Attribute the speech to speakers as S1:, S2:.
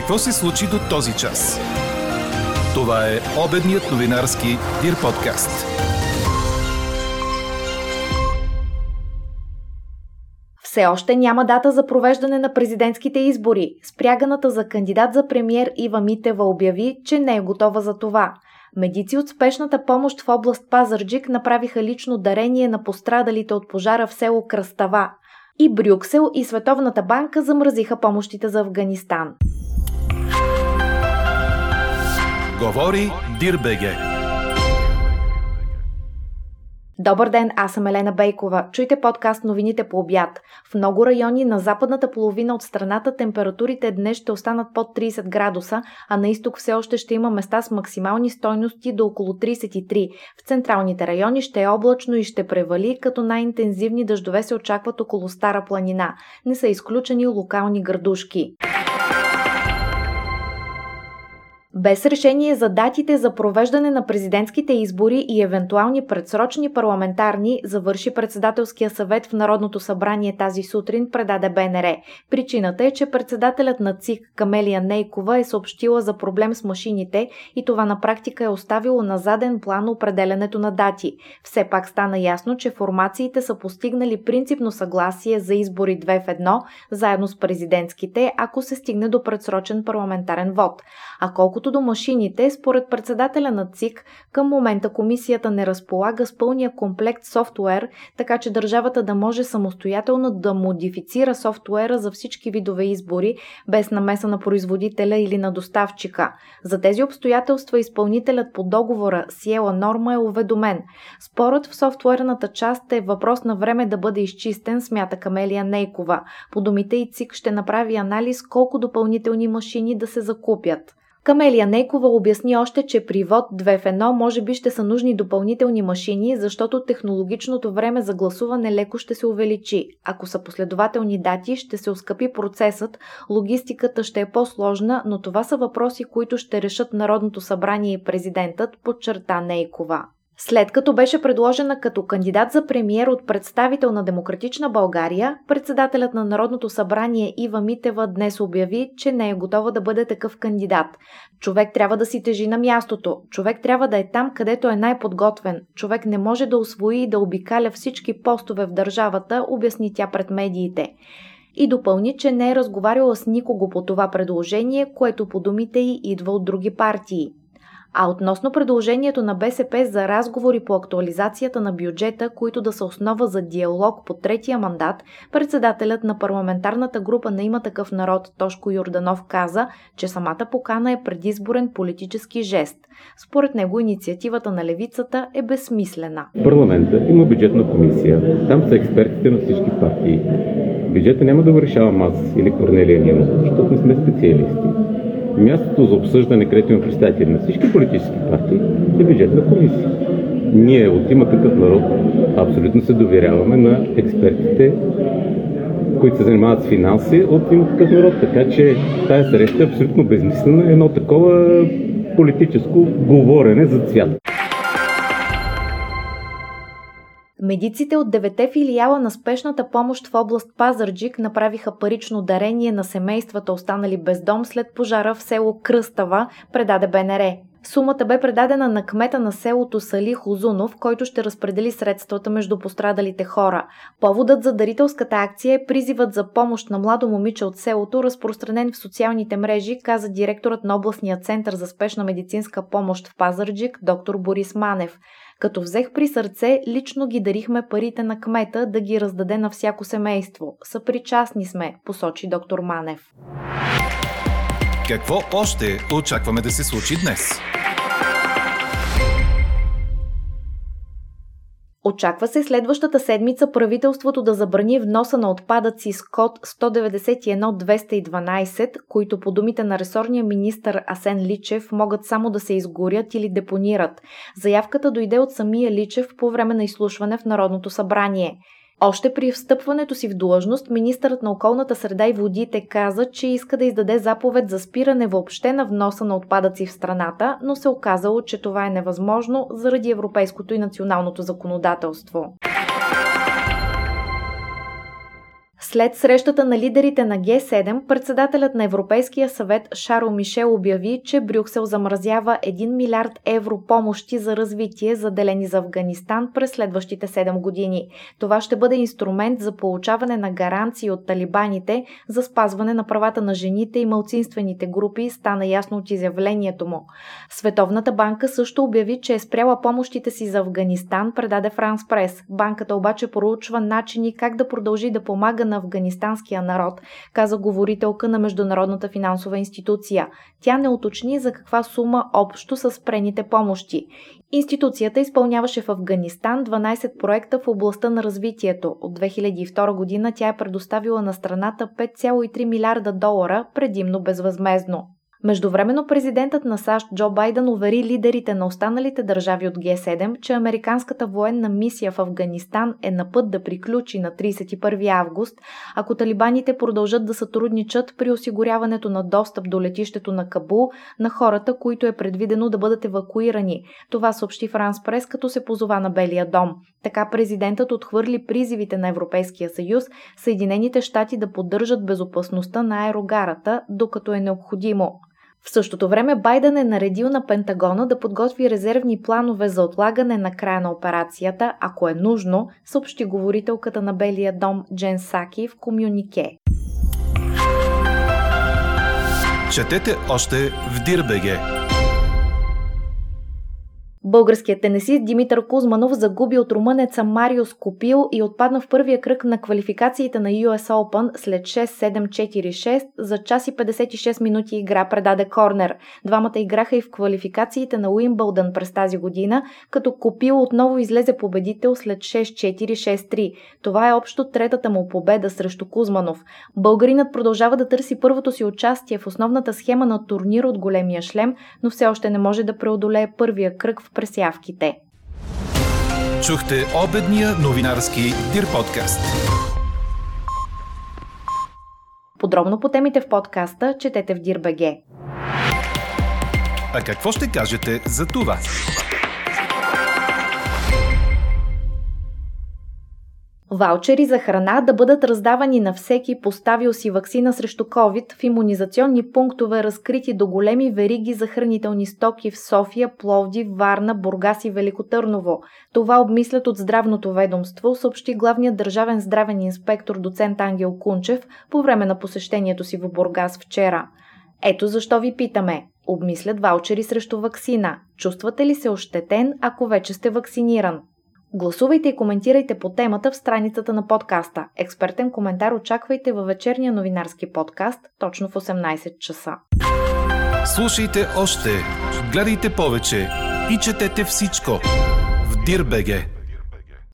S1: Какво се случи до този час? Това е обедният новинарски Дир подкаст.
S2: Все още няма дата за провеждане на президентските избори. Спряганата за кандидат за премьер Ива Митева обяви, че не е готова за това. Медици от спешната помощ в област Пазарджик направиха лично дарение на пострадалите от пожара в село Кръстава. И Брюксел и Световната банка замразиха помощите за Афганистан.
S1: Говори Дирбеге.
S2: Добър ден, аз съм Елена Бейкова. Чуйте подкаст новините по обяд. В много райони на западната половина от страната температурите днес ще останат под 30 градуса, а на изток все още ще има места с максимални стойности до около 33. В централните райони ще е облачно и ще превали, като най-интензивни дъждове се очакват около Стара планина. Не са изключени локални градушки. Без решение за датите за провеждане на президентските избори и евентуални предсрочни парламентарни, завърши председателския съвет в Народното събрание тази сутрин, предаде БНР. Причината е, че председателят на ЦИК Камелия Нейкова е съобщила за проблем с машините и това на практика е оставило на заден план определенето на дати. Все пак стана ясно, че формациите са постигнали принципно съгласие за избори 2 в 1, заедно с президентските, ако се стигне до предсрочен парламентарен вод. А колкото Колкото до машините, според председателя на ЦИК, към момента комисията не разполага с пълния комплект софтуер, така че държавата да може самостоятелно да модифицира софтуера за всички видове избори, без намеса на производителя или на доставчика. За тези обстоятелства изпълнителят по договора Сиела Норма е уведомен. Спорът в софтуерната част е въпрос на време да бъде изчистен, смята Камелия Нейкова. По думите и ЦИК ще направи анализ колко допълнителни машини да се закупят. Камелия Нейкова обясни още, че при ВОД 2 в 1 може би ще са нужни допълнителни машини, защото технологичното време за гласуване леко ще се увеличи. Ако са последователни дати, ще се оскъпи процесът, логистиката ще е по-сложна, но това са въпроси, които ще решат Народното събрание и президентът, подчерта Нейкова. След като беше предложена като кандидат за премиер от представител на Демократична България, председателят на Народното събрание Ива Митева днес обяви, че не е готова да бъде такъв кандидат. Човек трябва да си тежи на мястото. Човек трябва да е там, където е най-подготвен. Човек не може да освои и да обикаля всички постове в държавата, обясни тя пред медиите и допълни, че не е разговаряла с никого по това предложение, което по думите й идва от други партии. А относно предложението на БСП за разговори по актуализацията на бюджета, които да са основа за диалог по третия мандат, председателят на парламентарната група на има такъв народ Тошко Юрданов каза, че самата покана е предизборен политически жест. Според него инициативата на левицата е безсмислена.
S3: Парламента има бюджетна комисия. Там са експертите на всички партии. Бюджета няма да го решавам аз или Корнелия Нинов, защото не сме специалисти мястото за обсъждане, където има представители на всички политически партии, е бюджетна комисия. Ние от има такъв народ абсолютно се доверяваме на експертите, които се занимават с финанси от има такъв народ. Така че тази среща е абсолютно безмислена, едно такова политическо говорене за цвят.
S2: Медиците от девете филиала на спешната помощ в област Пазарджик направиха парично дарение на семействата останали без дом след пожара в село Кръстава, предаде БНР. Сумата бе предадена на кмета на селото Сали Хузунов, който ще разпредели средствата между пострадалите хора. Поводът за дарителската акция е призивът за помощ на младо момиче от селото, разпространен в социалните мрежи, каза директорът на областния център за спешна медицинска помощ в Пазарджик, доктор Борис Манев. Като взех при сърце, лично ги дарихме парите на кмета да ги раздаде на всяко семейство. Съпричастни сме, посочи доктор Манев.
S1: Какво още очакваме да се случи днес?
S2: Очаква се следващата седмица правителството да забрани вноса на отпадъци с код 191-212, които по думите на ресорния министр Асен Личев могат само да се изгорят или депонират. Заявката дойде от самия Личев по време на изслушване в Народното събрание. Още при встъпването си в длъжност, министърът на околната среда и водите каза, че иска да издаде заповед за спиране въобще на вноса на отпадъци в страната, но се оказало, че това е невъзможно заради европейското и националното законодателство. След срещата на лидерите на Г7, председателят на Европейския съвет Шаро Мишел обяви, че Брюксел замразява 1 милиард евро помощи за развитие, заделени за Афганистан през следващите 7 години. Това ще бъде инструмент за получаване на гаранции от талибаните за спазване на правата на жените и малцинствените групи, стана ясно от изявлението му. Световната банка също обяви, че е спряла помощите си за Афганистан, предаде Франс Прес. Банката обаче проучва начини как да продължи да помага на афганистанския народ, каза говорителка на Международната финансова институция. Тя не уточни за каква сума общо са спрените помощи. Институцията изпълняваше в Афганистан 12 проекта в областта на развитието. От 2002 година тя е предоставила на страната 5,3 милиарда долара, предимно безвъзмезно. Междувременно президентът на САЩ Джо Байден увери лидерите на останалите държави от Г7, че американската военна мисия в Афганистан е на път да приключи на 31 август, ако талибаните продължат да сътрудничат при осигуряването на достъп до летището на Кабул на хората, които е предвидено да бъдат евакуирани. Това съобщи Франс Прес, като се позова на Белия дом. Така президентът отхвърли призивите на Европейския съюз Съединените щати да поддържат безопасността на аерогарата, докато е необходимо. В същото време Байден е наредил на Пентагона да подготви резервни планове за отлагане на края на операцията, ако е нужно, съобщи говорителката на Белия дом Джен Саки в комюнике.
S1: Четете още в Дирбеге!
S2: Българският тенесист Димитър Кузманов загуби от румънеца Марио Скопил и отпадна в първия кръг на квалификациите на US Open след 6-7-4-6 за час и 56 минути игра предаде Корнер. Двамата играха и в квалификациите на Уимбълдън през тази година, като Копил отново излезе победител след 6-4-6-3. Това е общо третата му победа срещу Кузманов. Българинът продължава да търси първото си участие в основната схема на турнир от големия шлем, но все още не може да преодолее първия кръг в пресявките.
S1: Чухте обедния новинарски Дир подкаст.
S2: Подробно по темите в подкаста четете в Дирбеге.
S1: А какво ще кажете за това?
S2: Ваучери за храна да бъдат раздавани на всеки поставил си вакцина срещу COVID в иммунизационни пунктове, разкрити до големи вериги за хранителни стоки в София, Пловди, Варна, Бургас и Великотърново. Това обмислят от здравното ведомство, съобщи главният държавен здравен инспектор доцент Ангел Кунчев по време на посещението си в Бургас вчера. Ето защо ви питаме. Обмислят ваучери срещу вакцина. Чувствате ли се ощетен, ако вече сте вакциниран? Гласувайте и коментирайте по темата в страницата на подкаста. Експертен коментар очаквайте във вечерния новинарски подкаст точно в 18 часа.
S1: Слушайте още, гледайте повече и четете всичко в Дирбеге.